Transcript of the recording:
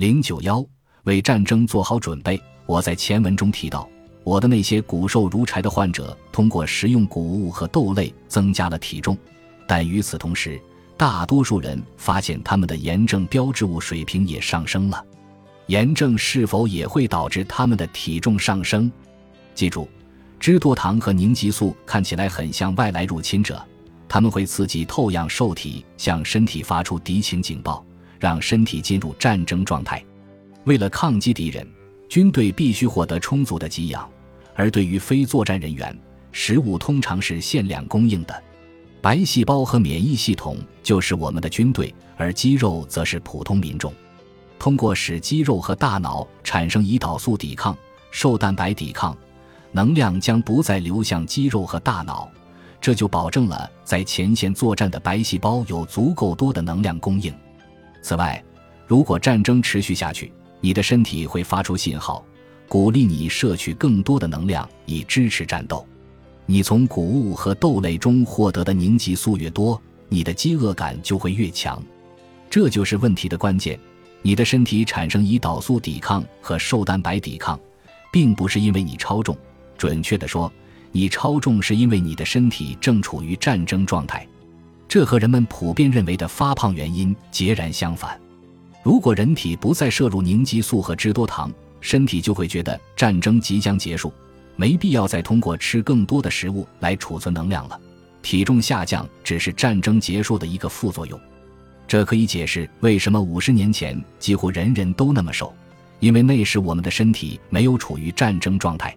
零九幺，为战争做好准备。我在前文中提到，我的那些骨瘦如柴的患者，通过食用谷物和豆类增加了体重，但与此同时，大多数人发现他们的炎症标志物水平也上升了。炎症是否也会导致他们的体重上升？记住，脂多糖和凝集素看起来很像外来入侵者，他们会刺激透氧受体向身体发出敌情警报，让身体进入战争状态。为了抗击敌人。军队必须获得充足的给养，而对于非作战人员，食物通常是限量供应的。白细胞和免疫系统就是我们的军队，而肌肉则是普通民众。通过使肌肉和大脑产生胰岛素抵抗、瘦蛋白抵抗，能量将不再流向肌肉和大脑，这就保证了在前线作战的白细胞有足够多的能量供应。此外，如果战争持续下去，你的身体会发出信号，鼓励你摄取更多的能量以支持战斗。你从谷物和豆类中获得的凝集素越多，你的饥饿感就会越强。这就是问题的关键。你的身体产生胰岛素抵抗和瘦蛋白抵抗，并不是因为你超重。准确地说，你超重是因为你的身体正处于战争状态。这和人们普遍认为的发胖原因截然相反。如果人体不再摄入凝激素和脂多糖，身体就会觉得战争即将结束，没必要再通过吃更多的食物来储存能量了。体重下降只是战争结束的一个副作用，这可以解释为什么五十年前几乎人人都那么瘦，因为那时我们的身体没有处于战争状态。